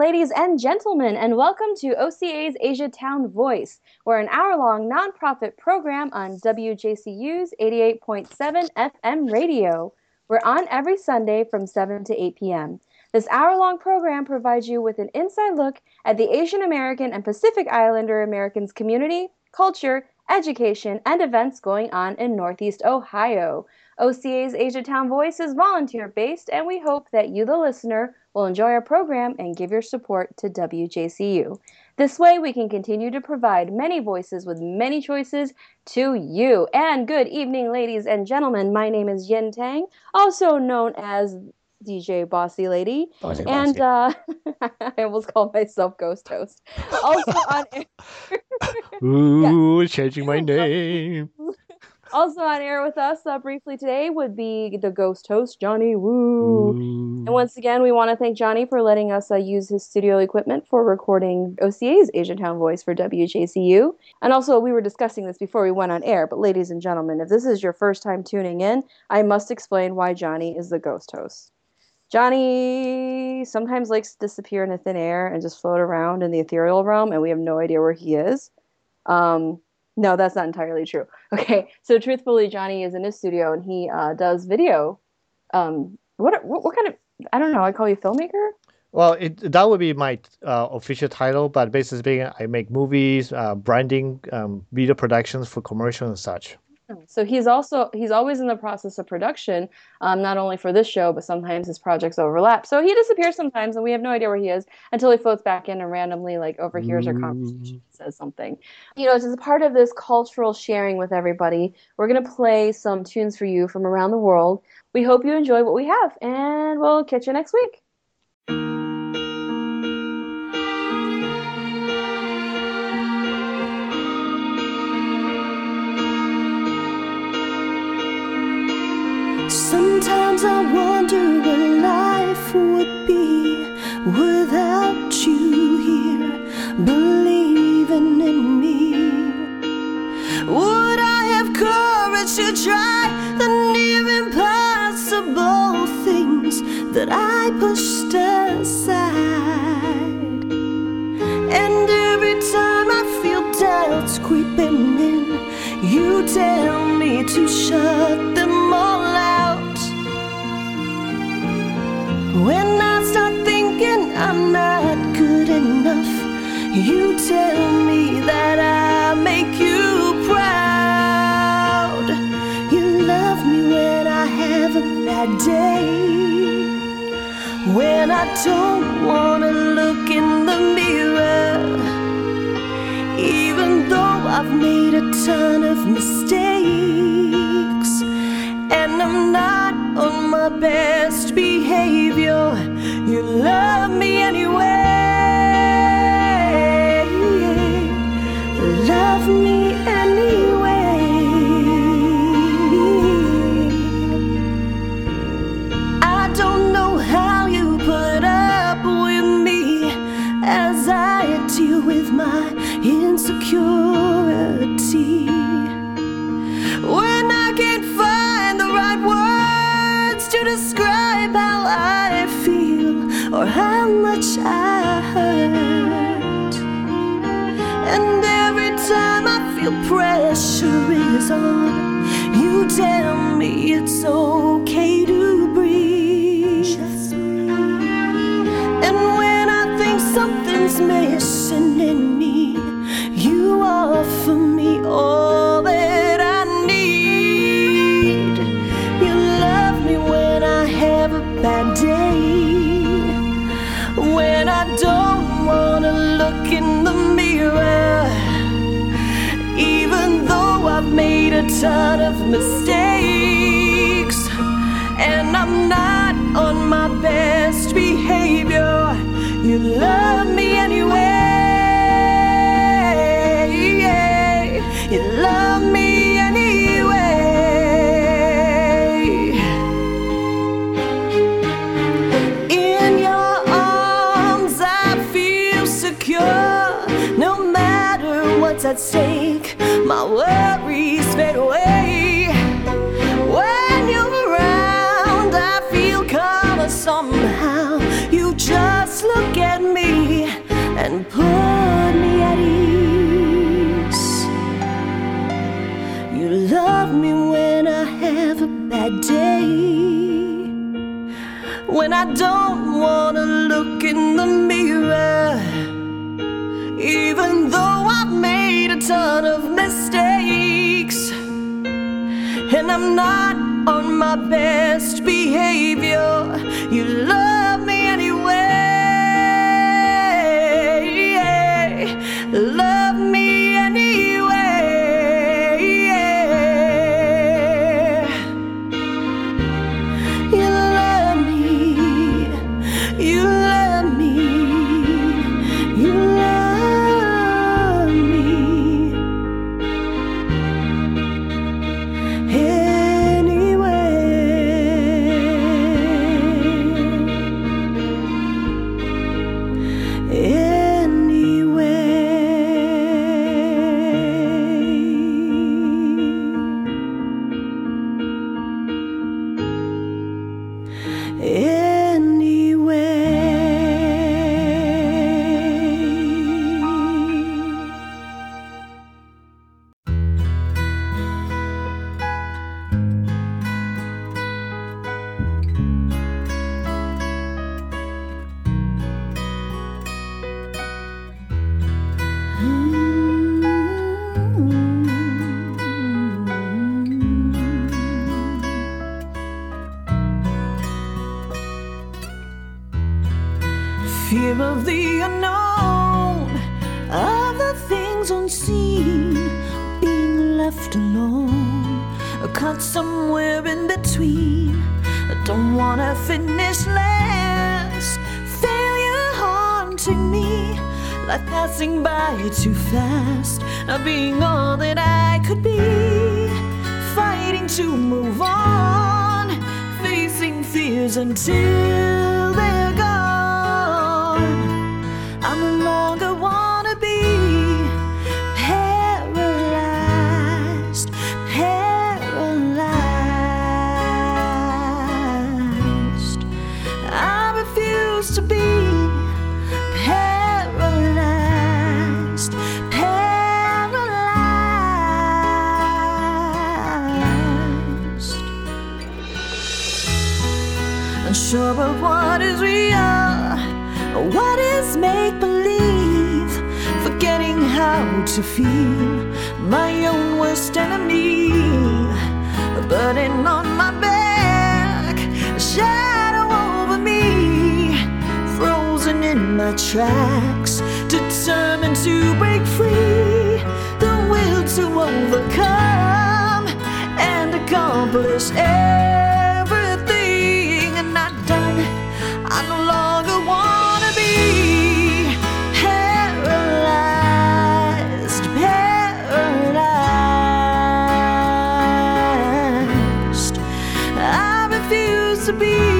Ladies and gentlemen, and welcome to OCA's Asia Town Voice. We're an hour long nonprofit program on WJCU's 88.7 FM radio. We're on every Sunday from 7 to 8 p.m. This hour long program provides you with an inside look at the Asian American and Pacific Islander Americans community, culture, education, and events going on in Northeast Ohio. OCA's Asia Town Voice is volunteer based, and we hope that you, the listener, will enjoy our program and give your support to WJCU. This way, we can continue to provide many voices with many choices to you. And good evening, ladies and gentlemen. My name is Yin Tang, also known as DJ Bossy Lady. Bossy, and bossy. Uh, I almost called myself Ghost Host. Also on air. Ooh, changing my name. Also on air with us uh, briefly today would be the ghost host, Johnny Woo. Ooh. And once again, we want to thank Johnny for letting us uh, use his studio equipment for recording OCA's Asian Town Voice for WJCU. And also, we were discussing this before we went on air, but ladies and gentlemen, if this is your first time tuning in, I must explain why Johnny is the ghost host. Johnny sometimes likes to disappear into thin air and just float around in the ethereal realm, and we have no idea where he is. Um, no, that's not entirely true. Okay, so truthfully, Johnny is in his studio and he uh, does video. Um, what, what what kind of I don't know. I call you filmmaker. Well, it, that would be my uh, official title, but basically I make movies, uh, branding, um, video productions for commercial and such. So he's also he's always in the process of production, um, not only for this show, but sometimes his projects overlap. So he disappears sometimes, and we have no idea where he is until he floats back in and randomly like overhears our conversation, and says something. You know, as a part of this cultural sharing with everybody, we're gonna play some tunes for you from around the world. We hope you enjoy what we have, and we'll catch you next week. Sometimes I wonder what life would be without you here, believing in me. Would I have courage to try the near impossible things that I pushed aside? And every time I feel doubts creeping in, you tell me to shut them all out. When I start thinking I'm not good enough, you tell me that I make you proud. You love me when I have a bad day. When I don't wanna look in the mirror, even though I've made a ton of mistakes, and I'm not on my best behavior, you love me anyway. Love me anyway. Ton of mistakes, and I'm not on my best behavior. You love me anyway. You love me anyway. In your arms, I feel secure. No matter what's at stake, I don't wanna look in the mirror, even though I've made a ton of mistakes, and I'm not on my best behavior, you love fears what is real, what is make believe, forgetting how to feel, my own worst enemy, a burden on my back, a shadow over me, frozen in my tracks, determined to break free, the will to overcome and accomplish everything be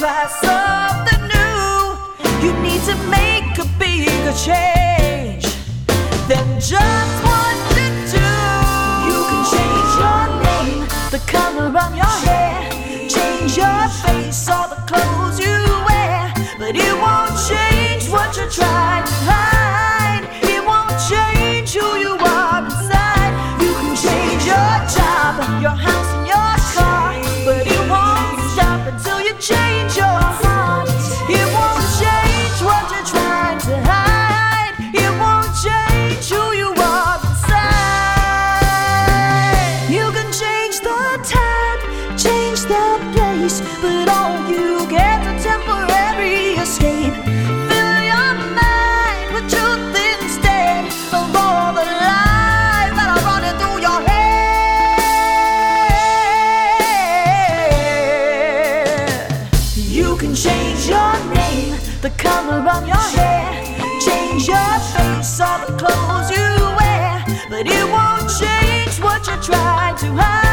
try something new. You need to make a bigger change than just what you do. You can change your name, the color on your hair, change your face or the clothes you wear, but it won't change what you try to hide. Try to hide.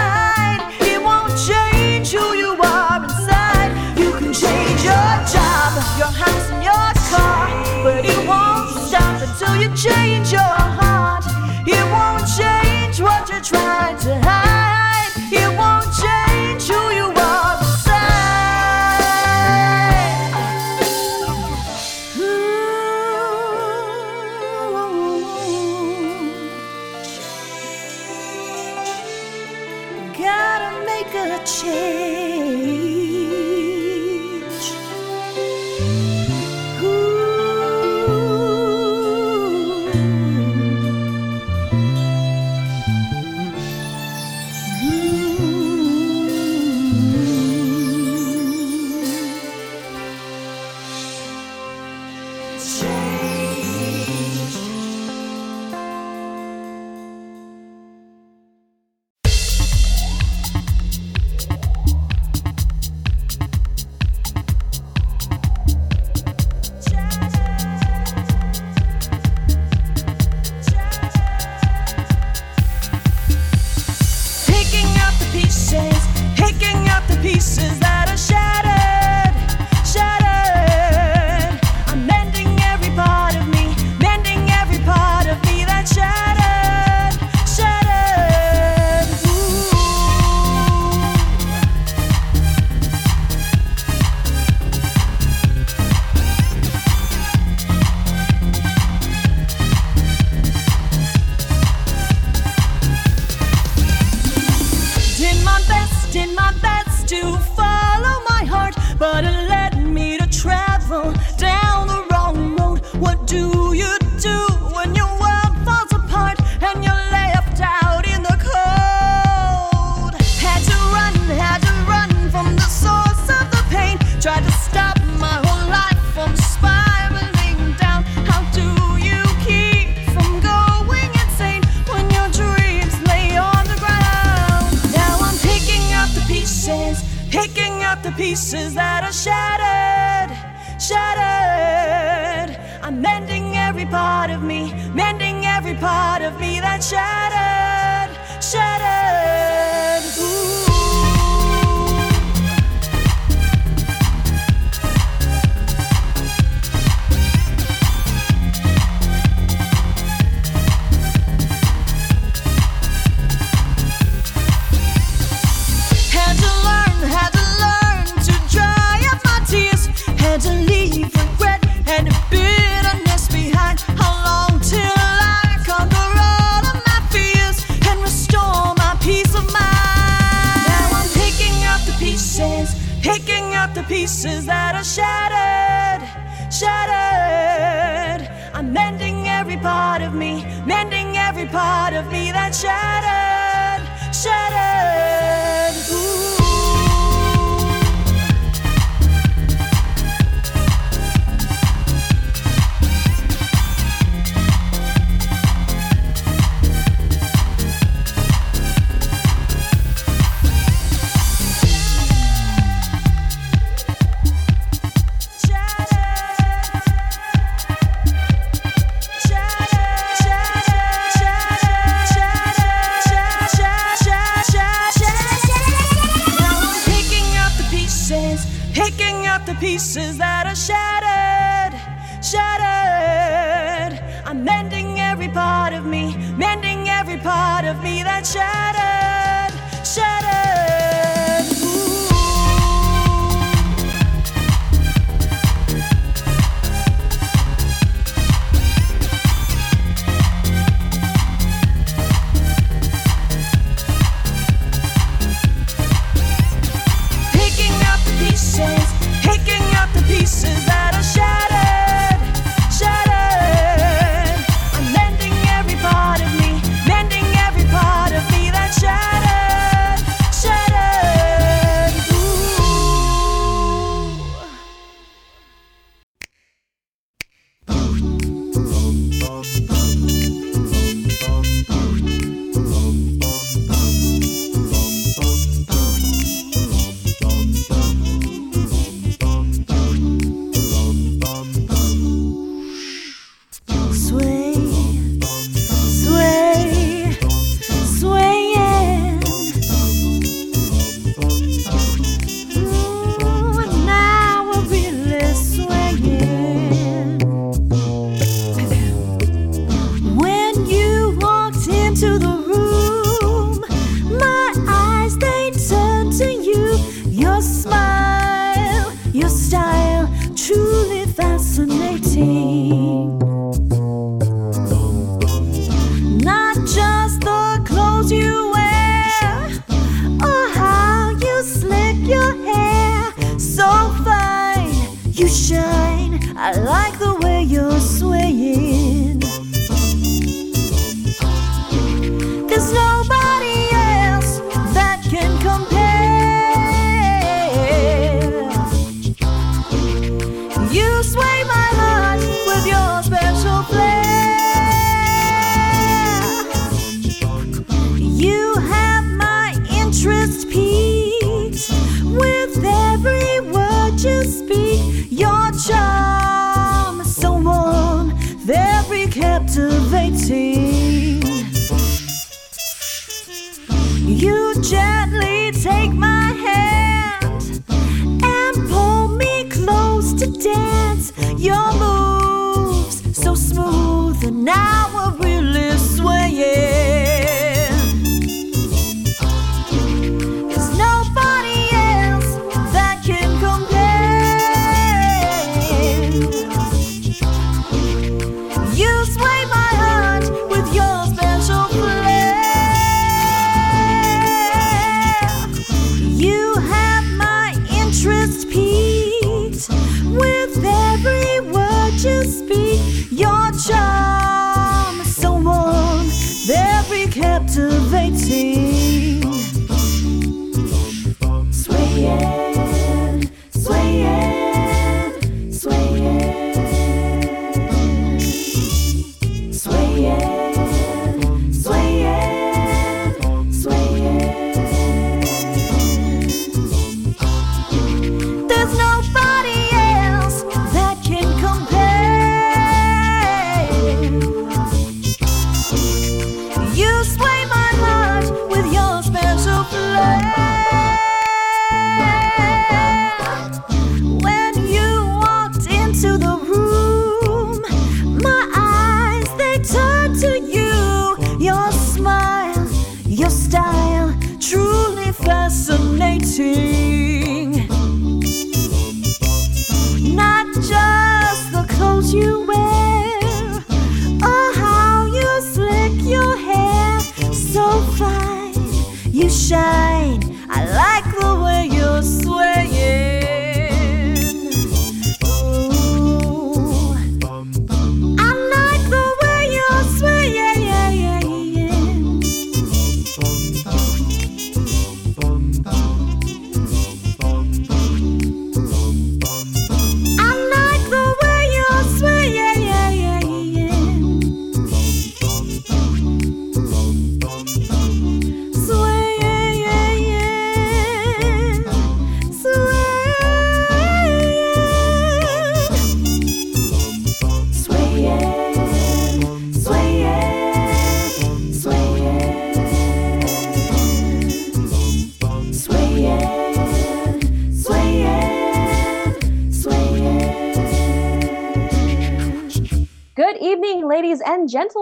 Now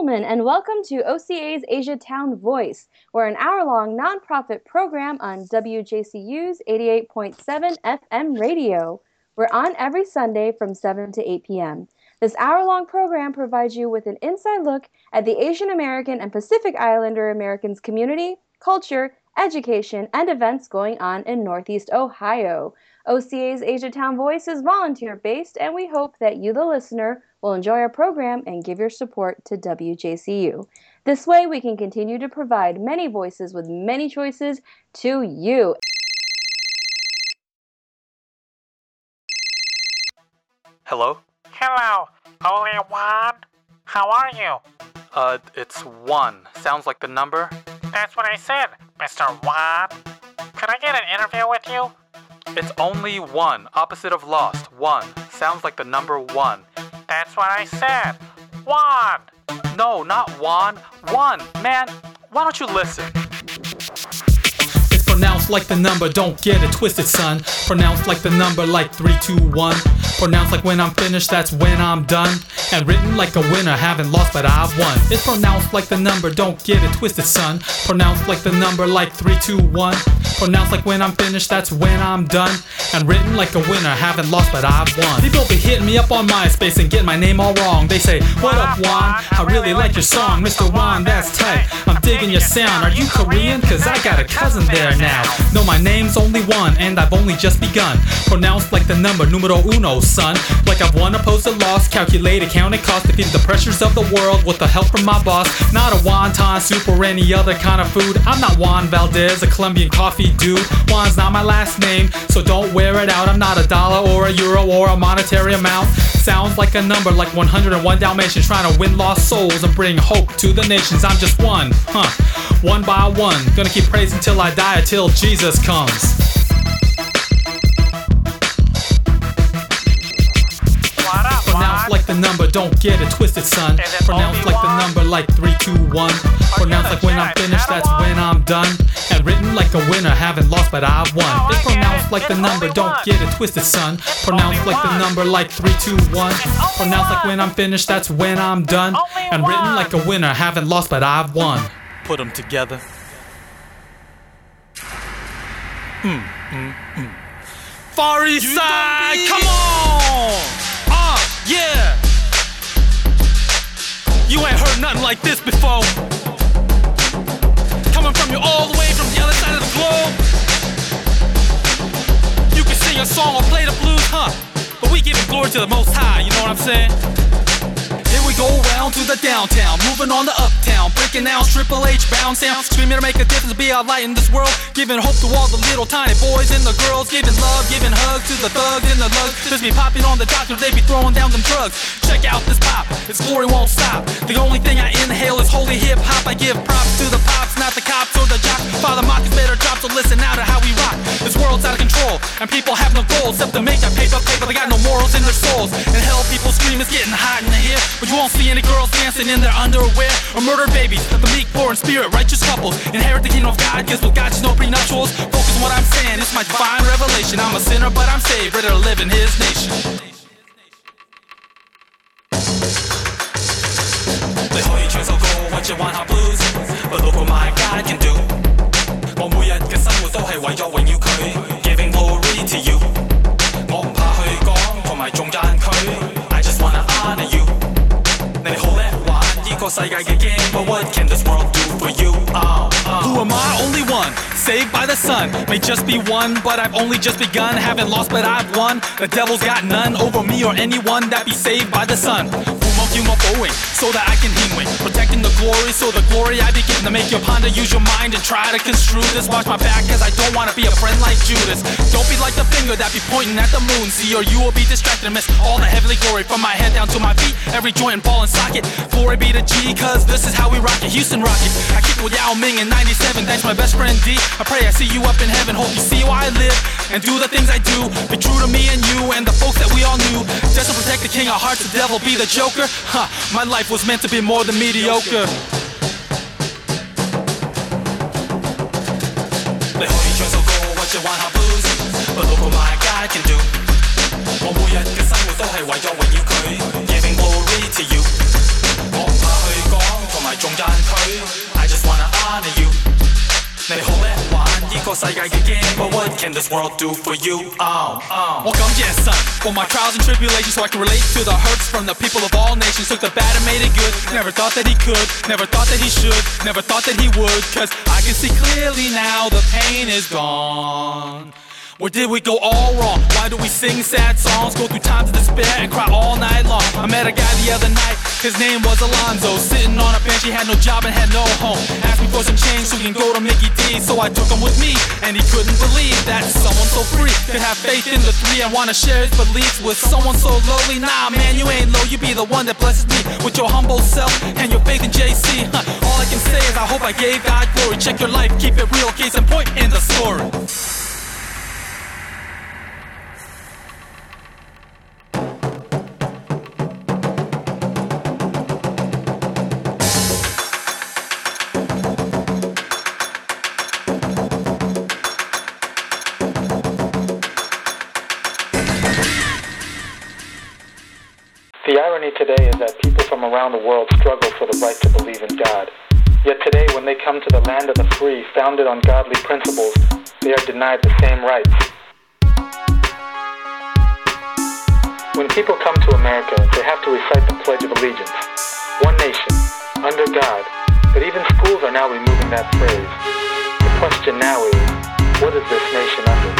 gentlemen, and welcome to OCA's Asia Town Voice. We're an hour long nonprofit program on WJCU's 88.7 FM radio. We're on every Sunday from 7 to 8 p.m. This hour long program provides you with an inside look at the Asian American and Pacific Islander Americans community, culture, education, and events going on in Northeast Ohio. OCA's Asia Town Voice is volunteer based, and we hope that you, the listener, will enjoy our program and give your support to WJCU. This way, we can continue to provide many voices with many choices to you. Hello? Hello, only one? How are you? Uh, it's one. Sounds like the number. That's what I said, Mr. One. Could I get an interview with you? It's only one. Opposite of lost. One. Sounds like the number one. That's what I said. One. No, not one. One. Man, why don't you listen? It's pronounced like the number, don't get it twisted, son. Pronounced like the number, like 321. Pronounced like when I'm finished, that's when I'm done. And written like a winner, haven't lost, but I've won. It's pronounced like the number, don't get it twisted, son. Pronounced like the number, like 321. Pronounced like when I'm finished, that's when I'm done. And written like a winner, haven't lost, but I've won. People be hitting me up on MySpace and getting my name all wrong. They say, What up, Juan? I really like your song, Mr. Juan, that's tight. I'm digging your sound. Are you Korean? Cause I got a cousin there now. No, my name's only one, and I've only just begun. Pronounced like the number numero uno, son. Like I've won, opposed to lost, calculated, counted cost, defeated the pressures of the world with the help from my boss. Not a wonton soup or any other kind of food. I'm not Juan Valdez, a Colombian coffee dude. Juan's not my last name, so don't wear it out. I'm not a dollar or a euro or a monetary amount. Sounds like a number, like 101 Dalmatians trying to win lost souls and bring hope to the nations. I'm just one, huh? One by one. Gonna keep praising till I die, till Jesus comes. What up, Pronounced Juan? like the number, don't get it twisted, son. Pronounce like the number like 321. Pronounce like when I'm finished, that's when I'm done. And written like a winner, haven't lost, but I've won. Oh, They I it. like the number, don't Obi-Wan. get it twisted, son. It's Pronounce like the number like 321. It's Pronounce like when I'm finished, that's when I'm done. And written like a winner, haven't lost, but I've won. Put them together. Far East Side, come on! Ah, yeah! You ain't heard nothing like this before. From you all the way from the other side of the globe. You can sing a song or play the blues, huh? But we give giving glory to the Most High, you know what I'm saying? Go round to the downtown, moving on the uptown, breaking down Triple H bound sound, screaming to make a difference, be a light in this world, giving hope to all the little tiny boys and the girls, giving love, giving hugs to the thugs and the lugs, just be popping on the doctors, they be throwing down them drugs. Check out this pop, its glory won't stop. The only thing I inhale is holy hip hop. I give props to the pops, not the cops or the jocks. Father Marcus better drop, so listen now to how we rock. This world's out of control, and people have no goals except to make that paper, paper. They got no morals in their souls. And hell, people scream, it's getting hot in the here. But you won't see any girls dancing in their underwear or murder babies. The meek, poor, and spirit, righteous couples inherit the kingdom of God. Cause with God, there's no prenuptials. Focus on what I'm saying, it's my divine revelation. I'm a sinner, but I'm saved, ready to live in His nation. They 可以唱首歌或者玩下 blues，不到过 my God can do。我每日嘅生活都系为咗荣耀佢，giving glory to you。 course I got your game, but what can this world do for you? Oh, oh. Who am I? Only one, saved by the sun. May just be one, but I've only just begun. Haven't lost, but I've won. The devil's got none over me or anyone that be saved by the sun vacuum up Owen so that I can him with Protecting the glory, so the glory I begin to make you ponder. Use your mind and try to construe this. Watch my back, cause I don't wanna be a friend like Judas. Don't be like the finger that be pointing at the moon. See, or you will be distracted and miss all the heavenly glory from my head down to my feet. Every joint, and ball, and socket. Glory be to G, cause this is how we rock it. Houston Rocket. I kick with Yao Ming in 97. Thanks, my best friend D. I pray I see you up in heaven. Hope you see why I live and do the things I do. Be true to me and you and the folks that we all knew. Just to protect the king of hearts, the devil be the joker. Huh, my life was meant to be more than mediocre. 你可以唱首歌或者玩下 blues，不到个 my God can do。我每日嘅生活都系为咗荣耀佢，giving glory to you。我唔怕去讲同埋仲赞佢，I just wanna honor you。你哋好叻玩呢个世界嘅 game，but what can this world do for you? Um, um. Welcome, yes, son. For my trials and tribulations, so I can relate to the hurts from the people of all nations. Took the bad and made it good. Never thought that he could, never thought that he should, never thought that he would. Cause I can see clearly now the pain is gone. Where did we go all wrong? Why do we sing sad songs, go through times of despair, and cry all night long? I met a guy the other night, his name was Alonzo. Sitting on a bench, he had no job and had no home. Asked me for some change so he can go to Mickey D. So I took him with me, and he couldn't believe that someone so free could have faith in the three and wanna share his beliefs with someone so lowly. Nah, man, you ain't low, you be the one that blesses me with your humble self and your faith in JC. All I can say is I hope I gave God glory. Check your life, keep it real, case and point in the story. Irony today is that people from around the world struggle for the right to believe in God. Yet today, when they come to the land of the free, founded on godly principles, they are denied the same rights. When people come to America, they have to recite the Pledge of Allegiance. One nation, under God. But even schools are now removing that phrase. The question now is, what is this nation under?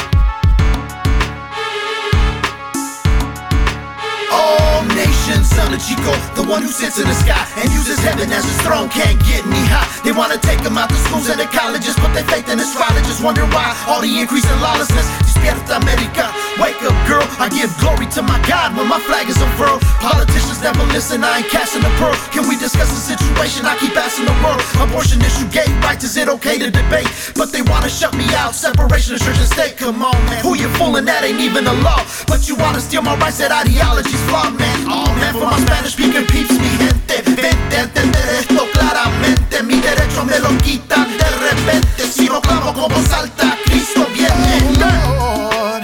All nations under Chico, the one who sits in the sky and uses heaven as his throne, can't get any high. They wanna take him out the schools and the colleges, put their faith in astrologers, wondering why all the increase in lawlessness. Despierta America, wake up, girl. I give glory to my God when my flag is unfurled. Politicians never listen, I ain't casting a pearl. Can we discuss the situation? I keep asking the world. Abortion issue, gay rights, is it okay to debate? But they wanna shut me out, separation of church and state. Come on, man, who you fooling? That ain't even a law. But you wanna steal my rights, that ideology's flawed, man. Man, for my Spanish speaking peeps, mi gente, vente a entender esto claramente. Me quitan de repente. Si clamo con voz alta, Cristo viene. Oh, Lord,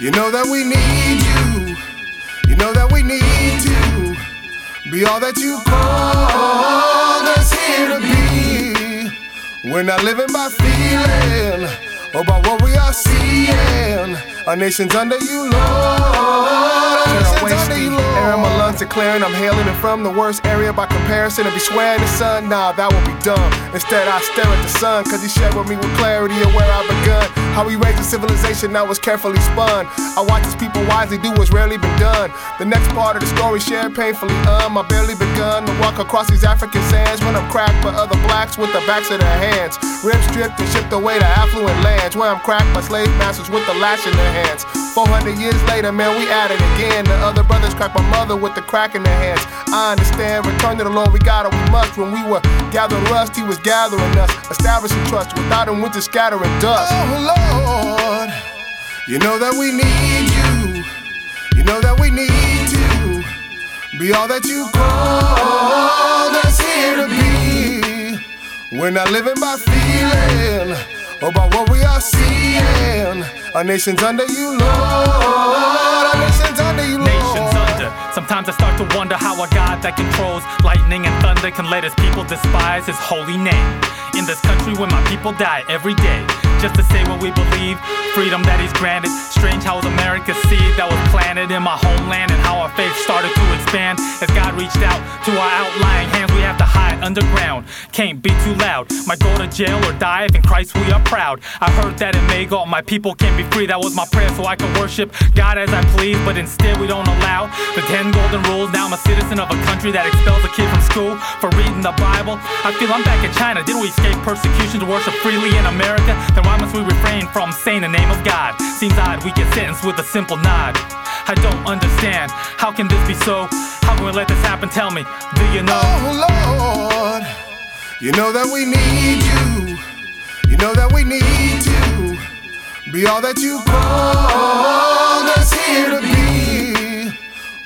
you know that we need you. You know that we need to be all that you called us here to be. We're not living by feeling or by what we are seeing. Our nation's under you, Lord. Our nation's under you, Lord. Air in my lungs are clearing. I'm hailing it from the worst area by comparison. To be swearing the sun, nah, that would be dumb. Instead, I stare at the sun, cause he shared with me with clarity of where I've begun. How we raised a civilization that was carefully spun. I watch as people wisely do what's rarely been done. The next part of the story shared painfully. Um, I barely begun to walk across these African sands when I'm cracked by other blacks with the backs of their hands. Ribs stripped and shipped away to affluent lands where I'm cracked by slave masters with the lash in their hands. 400 years later, man, we at it again. The other brothers cracked my mother with the crack in their hands. I understand, return to the Lord, we got it, we must. When we were gathering rust, He was gathering us, establishing trust. Without Him, we're just scattering dust. Oh Lord, you know that we need you. You know that we need to be all that you call us here to be. We're not living by feeling by what we are seeing. Our nation's under you, Lord. Our nation's under you, Lord. Sometimes I start to wonder how a God that controls lightning and thunder can let his people despise his holy name. In this country where my people die every day, just to say what we believe, freedom that he's granted. Strange how America's seed that was planted in my homeland and how our faith started to expand as God reached out to our outlying hands. We have to hide underground, can't be too loud. Might go to jail or die if in Christ we are proud. I heard that in all my people can be free. That was my prayer so I can worship God as I please, but instead we don't allow the 10 golden rules. Now I'm a citizen of a country that expels a kid from school for reading the Bible. I feel I'm back in China. Didn't we escape persecution to worship freely in America? Then why must we refrain from saying the name of God? Seems odd we get sentenced with a simple nod. I don't understand. How can this be so? How can we let this happen? Tell me, do you know? Oh Lord, you know that we need you. You know that we need to be all that you called us here to be.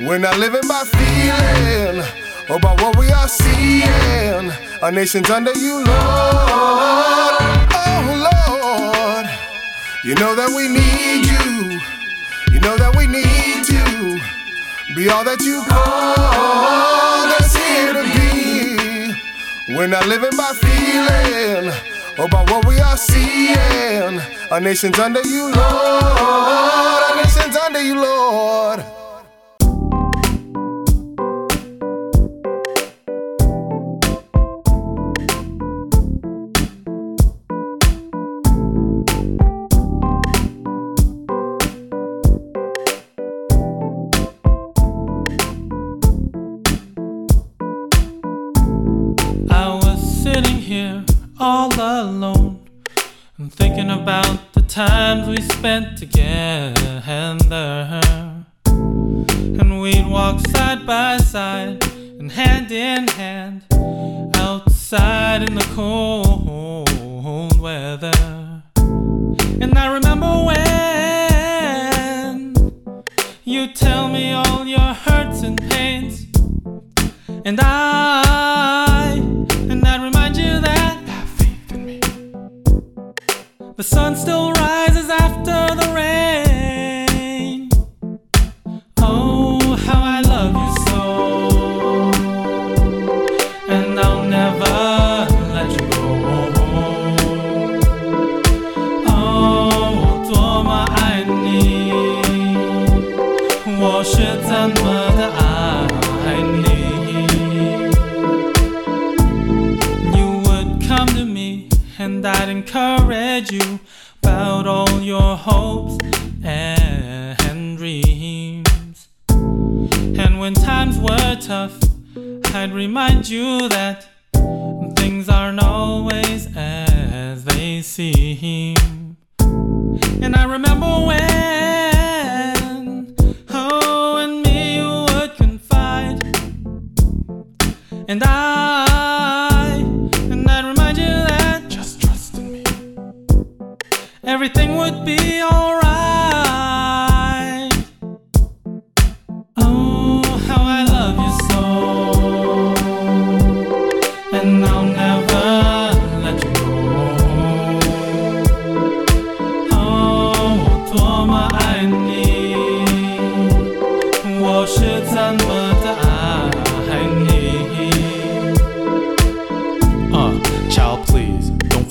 We're not living by feeling or by what we are seeing. Our nation's under you, Lord. Oh Lord, you know that we need you. You know that we need to be all that you called us here to be. We're not living by feeling or by what we are seeing. Our nation's under you, Lord. Our nation's under you, Lord. All alone and thinking about the times we spent together. And we'd walk side by side and hand in hand outside in the cold weather. And I remember when you tell me all your hurts and pains. And I,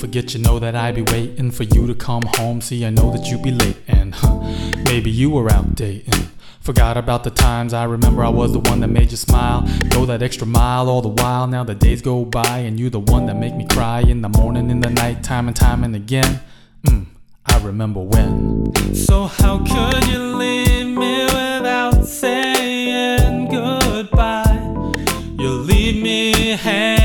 forget. You know that I be waiting for you to come home. See, I know that you be late, and huh, maybe you were out dating. Forgot about the times I remember I was the one that made you smile. Go that extra mile all the while. Now the days go by, and you the one that make me cry in the morning, in the night, time and time and again. Mm, I remember when. So how could you leave me without saying goodbye? You leave me hanging,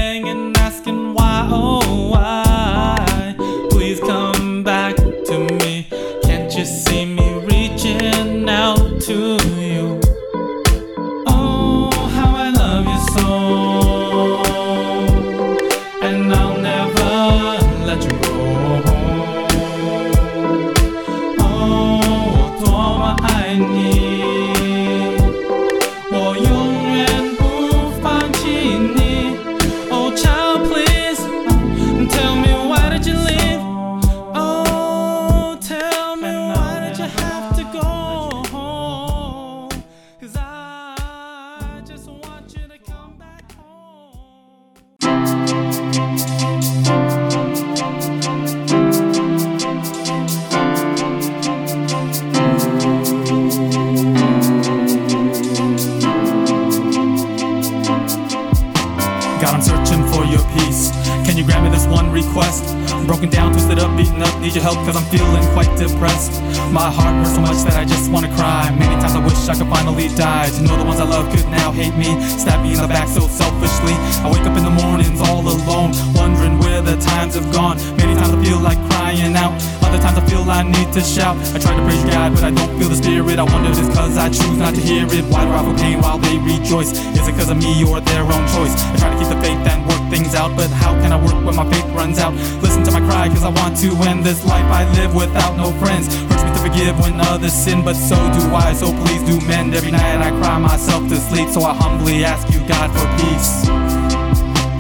need your help cause I'm feeling quite depressed. My heart hurts so much that I just wanna cry. Many times I wish I could finally die. To know the ones I love could now hate me, stab me in the back so selfishly. I wake up in the mornings all alone, wondering where the times have gone. Many times I feel like crying out. Other times I feel I need to shout. I try to praise God, but I don't feel the spirit. I wonder if it's cause I choose not to hear it. Why do I feel pain while they rejoice? Is it cause of me or their own choice? I try to keep the faith and work things out, but how can I work when my faith runs out? Listen to my cry, cause I want to end this life I live without no friends. Hurts me to forgive when others sin, but so do I. So please do mend. Every night I cry myself to sleep, so I humbly ask you, God, for peace.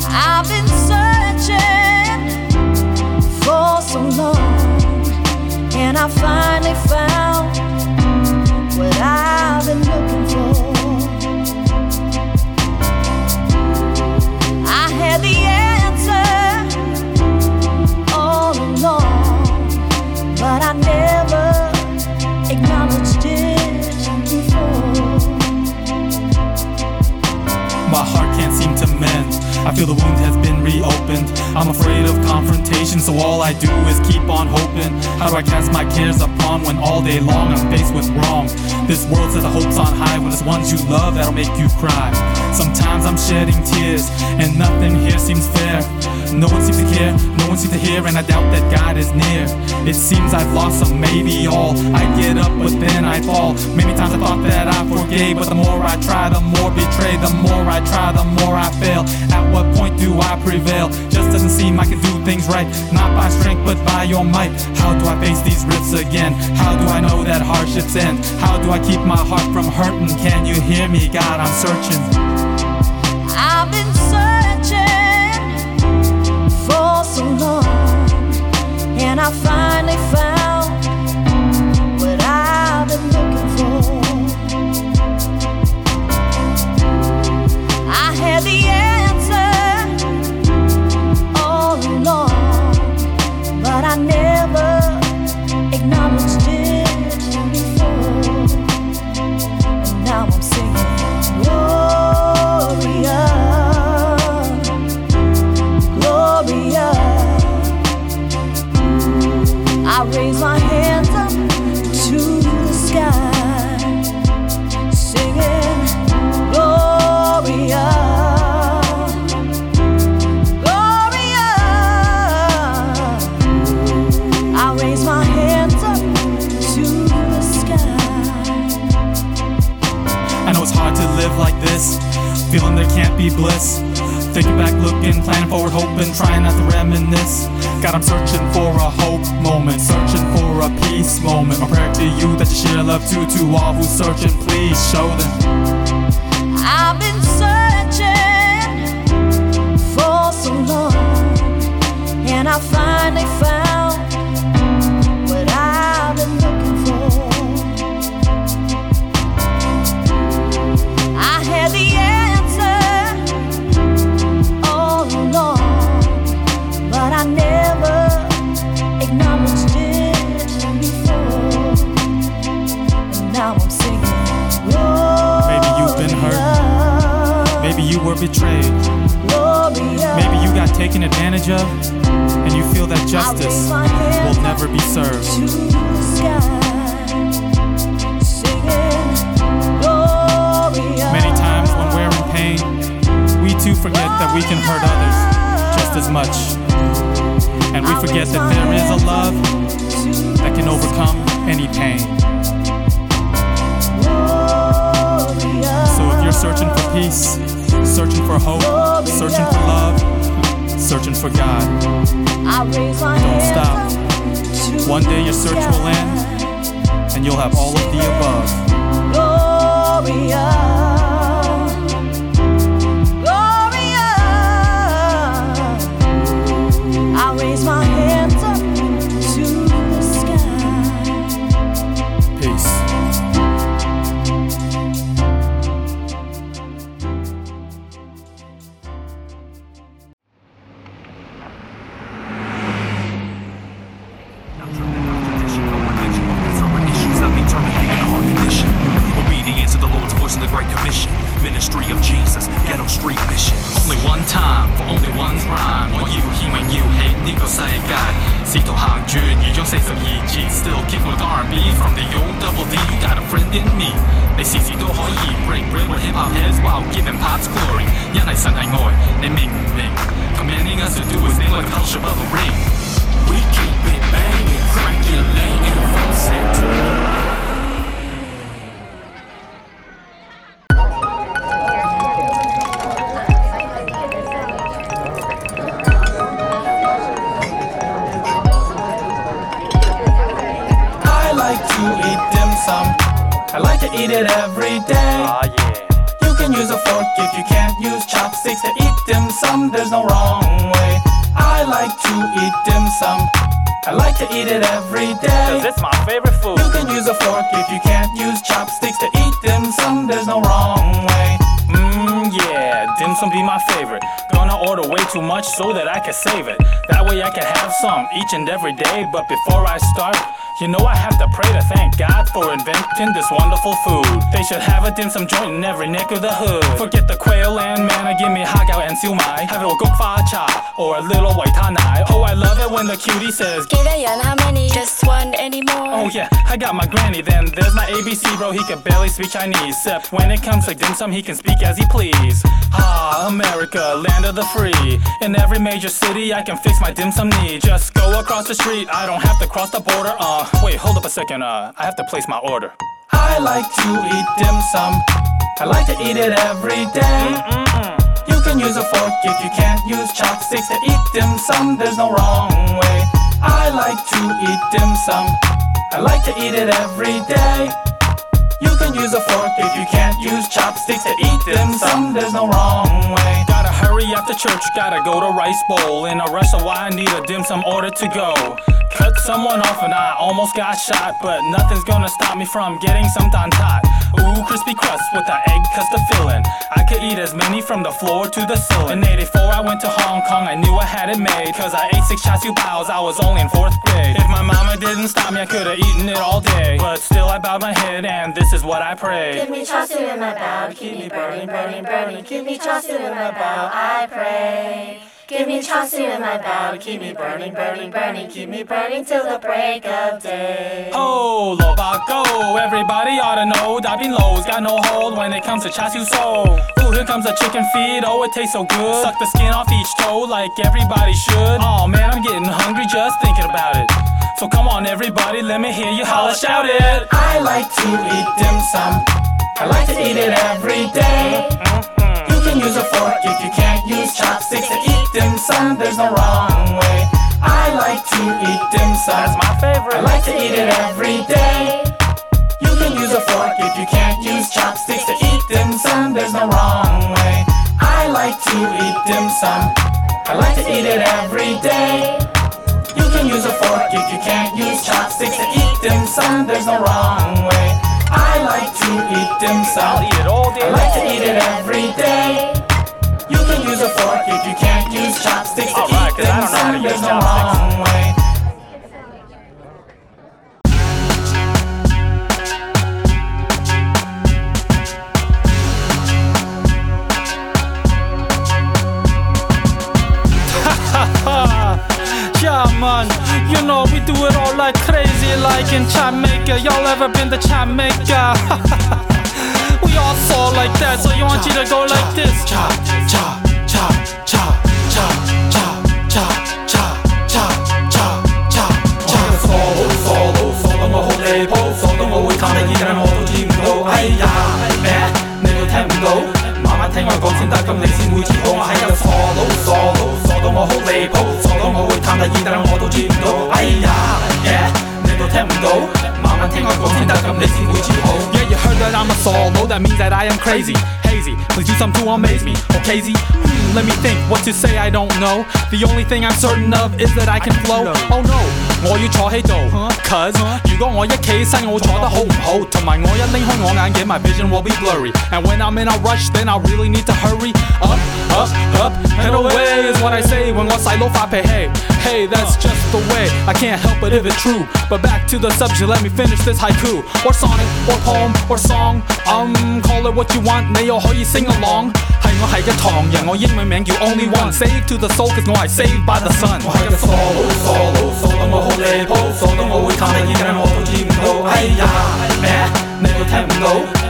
I've been searching for so long, and I finally found what I've been looking I never acknowledged it before. My heart can't seem to mend. I feel the wound has been reopened. I'm afraid of confrontation, so all I do is keep on hoping. How do I cast my cares upon when all day long I'm faced with wrong? This world says the hope's on high when it's ones you love that'll make you cry. Sometimes I'm shedding tears, and nothing here seems fair. No one seems to care, no one seems to hear, and I doubt that God is near. It seems I've lost some, maybe all. I get up, but then I fall. Many times I thought that I forgave, but the more I try, the more betrayed. The more I try, the more I fail. At what point do I prevail? Just doesn't seem I can do things right. Not by strength, but by your might. How do I face these rifts again? How do I know that hardships end? How do I keep my heart from hurting? Can you hear me, God? I'm searching. I finally found your search will end, and you'll have all of the above. Gloria. Dim sum be my favorite. Gonna order way too much so that I can save it. That way I can have some each and every day. But before I start, you know I have to pray to thank God for inventing this wonderful food. They should have a dim sum joint in every neck of the hood. Forget the quail and manna, give me hot and siu mai. Have a little gook fa cha or a little white tanai. Oh, I love it when the cutie says, "Give a yan, how many? Just one anymore. Oh yeah, I got my granny then. There's my ABC bro, he can barely speak Chinese. Except when it comes to dim sum, he can speak as he please. Ah, America, land of the free. In every major city, I can fix my dim sum need. Just go across the street, I don't have to cross the border. Um, uh, wait, hold up a second. Uh, I have to place my order. I like to eat dim sum. I like to eat it every day. You can use a fork if you can't use chopsticks to eat dim sum. There's no wrong way. I like to eat dim sum. I like to eat it every day. You can use a fork if you can't use chopsticks to eat dim sum. There's no wrong way. Hurry after church, gotta go to Rice Bowl. In a rush, so why I need a dim sum order to go. Cut someone off and I almost got shot, but nothing's gonna stop me from getting some dantat. Ooh, crispy crust with the egg custard filling. I could eat as many from the floor to the ceiling. In 84, I went to Hong Kong, I knew I had it made. Cause I ate six char siu baos, I was only in fourth grade. If my mama didn't stop me, I could've eaten it all day. But still, I bowed my head and this is what I prayed. Give me char siu in my bow keep me burning, burning, burning. Give me char siu in my bow, I pray. Give me char siu in my bow keep me burning, burning, burning. Keep me burning till the break of day. Oh, lo ba go. Everybody ought to know Dabbing Lowe's got no hold when it comes to char siu so. Ooh, here comes a chicken feed. Oh, it tastes so good. Suck the skin off each toe like everybody should. Oh man, I'm getting hungry just thinking about it. So come on, everybody, let me hear you holla, shout it. I like to eat dim sum. I like to eat it every day. You can can use a fork if you can't use chopsticks to eat dim sum. There's no wrong way. I like to eat dim sum. That's my favorite. I like to eat it every day. You can use a fork if you can't use chopsticks to eat dim sum. There's no wrong way. I like to eat dim sum. I like to eat it every day. You can use a fork if you can't use chopsticks to eat dim sum. There's no wrong way. I like to eat dim sum. I'll eat it all day I like to eat it every day. You can use a fork if you can't use chopsticks to eat dim sum. There's no wrong way. man. You know, we do it all like crazy, like in Jamaica. Y'all ever been to Jamaica? we all fall like that, so you want you to go like this. Cha, cha, cha, cha, cha, cha, cha, cha, cha, cha, cha, cha. 我好傻佬，傻到我好離譜，傻到我會打你耳仔，我都見唔到。哎呀，咩？你都聽唔到？慢慢聽我講先得，咁你先會知道我係一個傻佬，傻佬。到我好离谱，solo 到我会弹你耳，但系我都知唔到。哎呀，yeah，你都听唔到？慢慢听我讲先得，咁你先会知道。 Yeah, you heard that I'm a solo, that means that I am crazy. Hazy, please do something to amaze me. Okay, Z, hmm, let me think what to say, I don't know. The only thing I'm certain of is that I can flow. Oh no, 我要坐喺度，cause 如果我一企起身，我坐得好唔好？同埋我一拎开我眼镜，my vision will be blurry. And when I'm in a rush, then I really need to hurry say when 我细佬发脾气。Hey, that's just the way. I can't help it if it's true. But back to the subject, let me finish this haiku. Or sonnet, or poem, or song. Um, call it what you want. 你又可以 sing along. 系我系嘅唐人，我英文名叫 Only One. Save to the soul, cause 我系 saved by the sun. 我系个 solo solo solo 到我好离谱，solo 到我会弹你耳，但系我都知唔到。哎呀，咩？你都听唔到？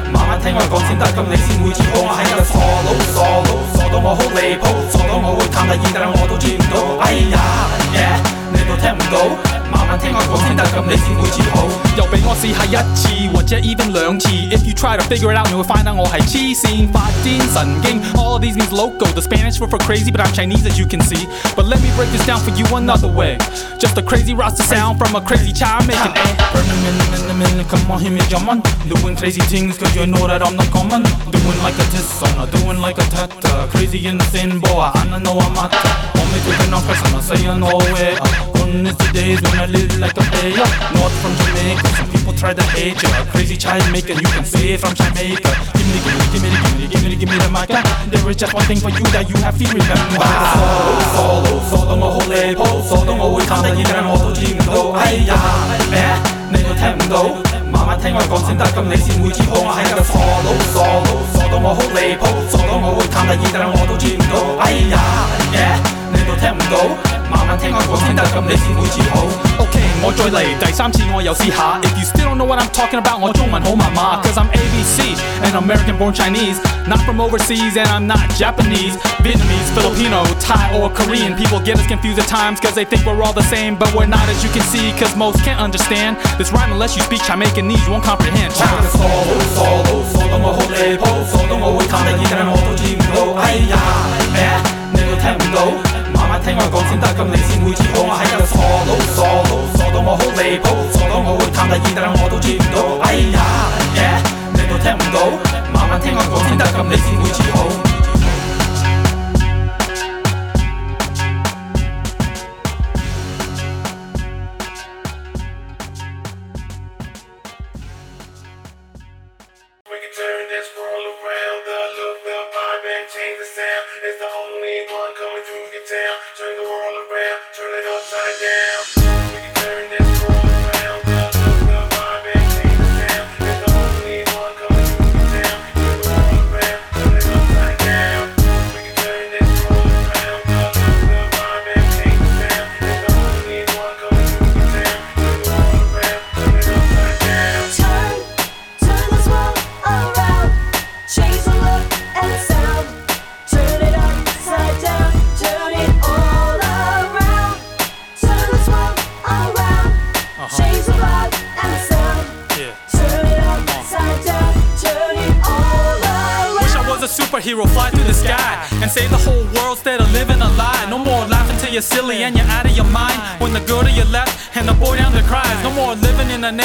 慢慢聽我講先得，咁你先會知道我係個 solo solo solo 到我好離譜，solo 到我會彈你耳，但係我都知唔到。哎呀，yeah，你都聽唔到？ 慢慢听我讲先得，咁你先会知道。又俾我试下一次或者 even 两次。If you try to figure it out，你会 find out 我系黐线发癫神经。All of these means loco. The Spanish word for crazy, but I'm Chinese as you can see. But let me break this down for you another way. Just a crazy Rasta sound from a crazy child making. Burn a minute, minute, minute, come on, hear me jump on. Doing crazy things, cause you know that I'm not common. Doing like a diss song, doing like a tata. Crazy in the sin, boy, I know I'm at. Only taking off, cause I'm not saying no way. Gone is the days when I live like a player. North from Jamaica, some people try to hate you. Crazy child maker, you can say from Jamaica. Give me, give me, give me, give me, give me, give me the mic. There is just one thing for you that you have to remember. Solo, solo, solo 我好离谱，solo 到我会弹你耳，但系我都知唔到。哎呀，咩？你都听唔到？慢慢听我讲先得，咁你先会知道我系个 solo solo solo 到我好离谱，solo 到我会弹你耳，但系我都知唔到。哎呀，yeah， 你都听唔到？慢慢听我讲先得，咁你先会知道。 OK，我再嚟第三次，我又试下。If you still don't know what I'm talking about，我中文好麻麻，cause I'm ABC and American born Chinese, not from overseas and I'm not Japanese, Vietnamese, Filipino, Thai or Korean. People get us confused at times cause they think we're all the same, but we're not as you can see, cause most can't understand this rhyme unless you speak Jamaicanese, you won't comprehend. 我系个 solo solo solo 到我好离谱，solo 到我会弹你耳，但系我都知唔到。哎呀，咩？你都听唔到？ 慢慢聽我講先得，咁你先會知道我係個 solo solo solo 到我好離譜，solo 到我會彈你耳，但係我都知唔到。哎呀，yeah，你都聽唔到？慢慢聽我講先得，咁你先會知道。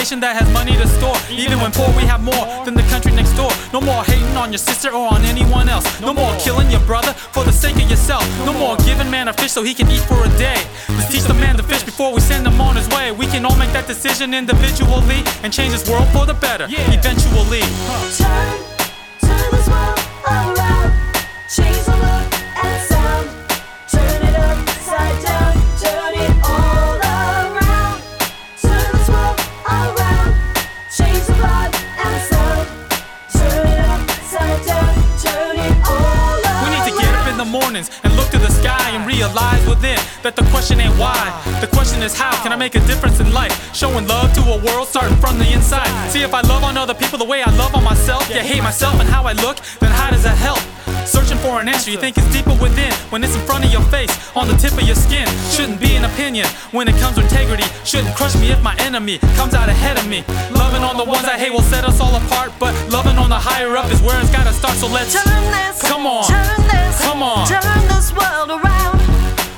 nation that has money to store. Even when poor, we have more than the country next door. No more hating on your sister or on anyone else. No more killing your brother for the sake of yourself. No more giving man a fish so he can eat for a day. Let's teach the man to fish before we send him on his way. We can all make that decision individually and change this world for the better. Eventually. Turn, and look to the sky and realize within that the question ain't why. The question is how can I make a difference in life? Showing love to a world starting from the inside. See if I love on other people the way I love on myself. Yeah, hate myself and how I look, then how does that help? Searching for an answer you think is deeper within when it's in front of your face, on the tip of your skin. Shouldn't be an opinion when it comes to integrity. Shouldn't crush me if my enemy comes out ahead of me. Loving on the ones I hate will set us all apart, but loving on the higher up is where it's gotta start. So let's Turn this, come on, turn this, come on. turn this world around.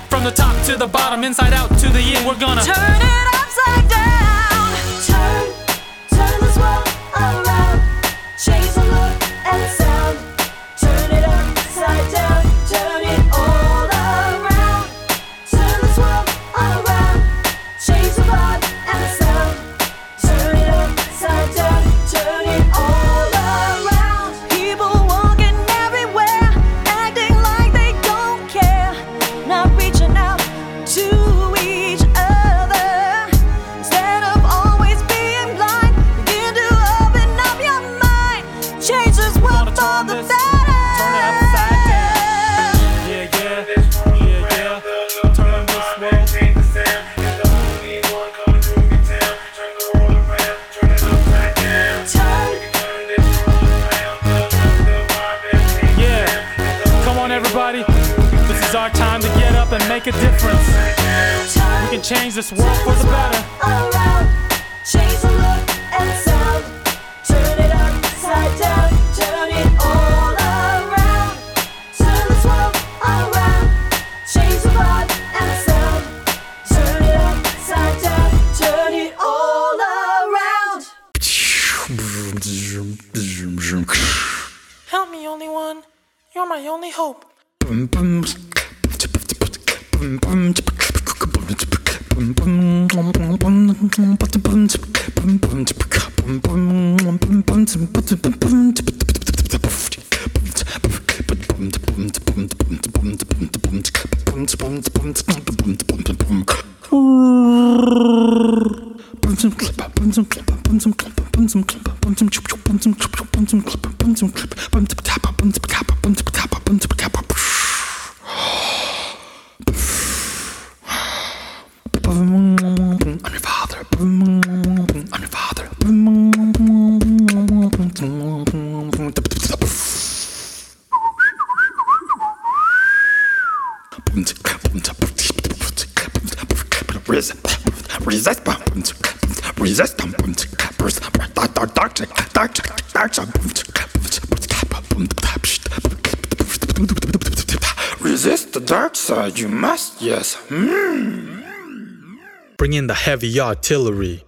From the top to the bottom, inside out to the end, we're gonna Turn it upside down. A difference. We can change this world for the better. Bring in the heavy artillery.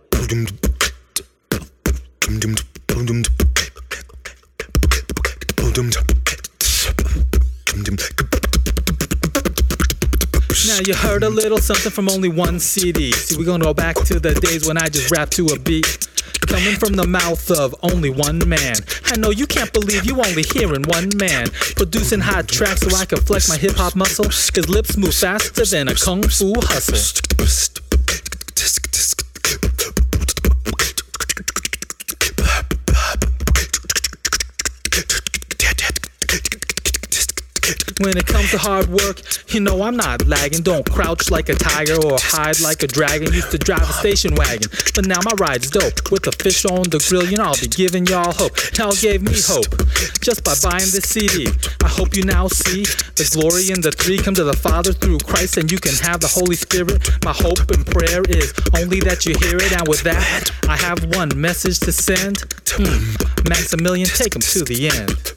Now you heard a little something from only one CD. See, we're gonna go back to the days when I just rapped to a beat. Coming from the mouth of only one man. I know you can't believe you only hearing one man. Producing hot tracks so I can flex my hip hop muscle. His lips move faster than a kung fu hustle. When it comes to hard work, you know I'm not lagging. Don't crouch like a tiger or hide like a dragon. Used to drive a station wagon, but now my ride's dope. With the fish on the grill, you know I'll be giving y'all hope. Y'all gave me hope just by buying this CD. I hope you now see the glory in the three come to the Father through Christ, and you can have the Holy Spirit. My hope and prayer is only that you hear it, and with that, I have one message to send. Hmm. Maximilian, take him to the end.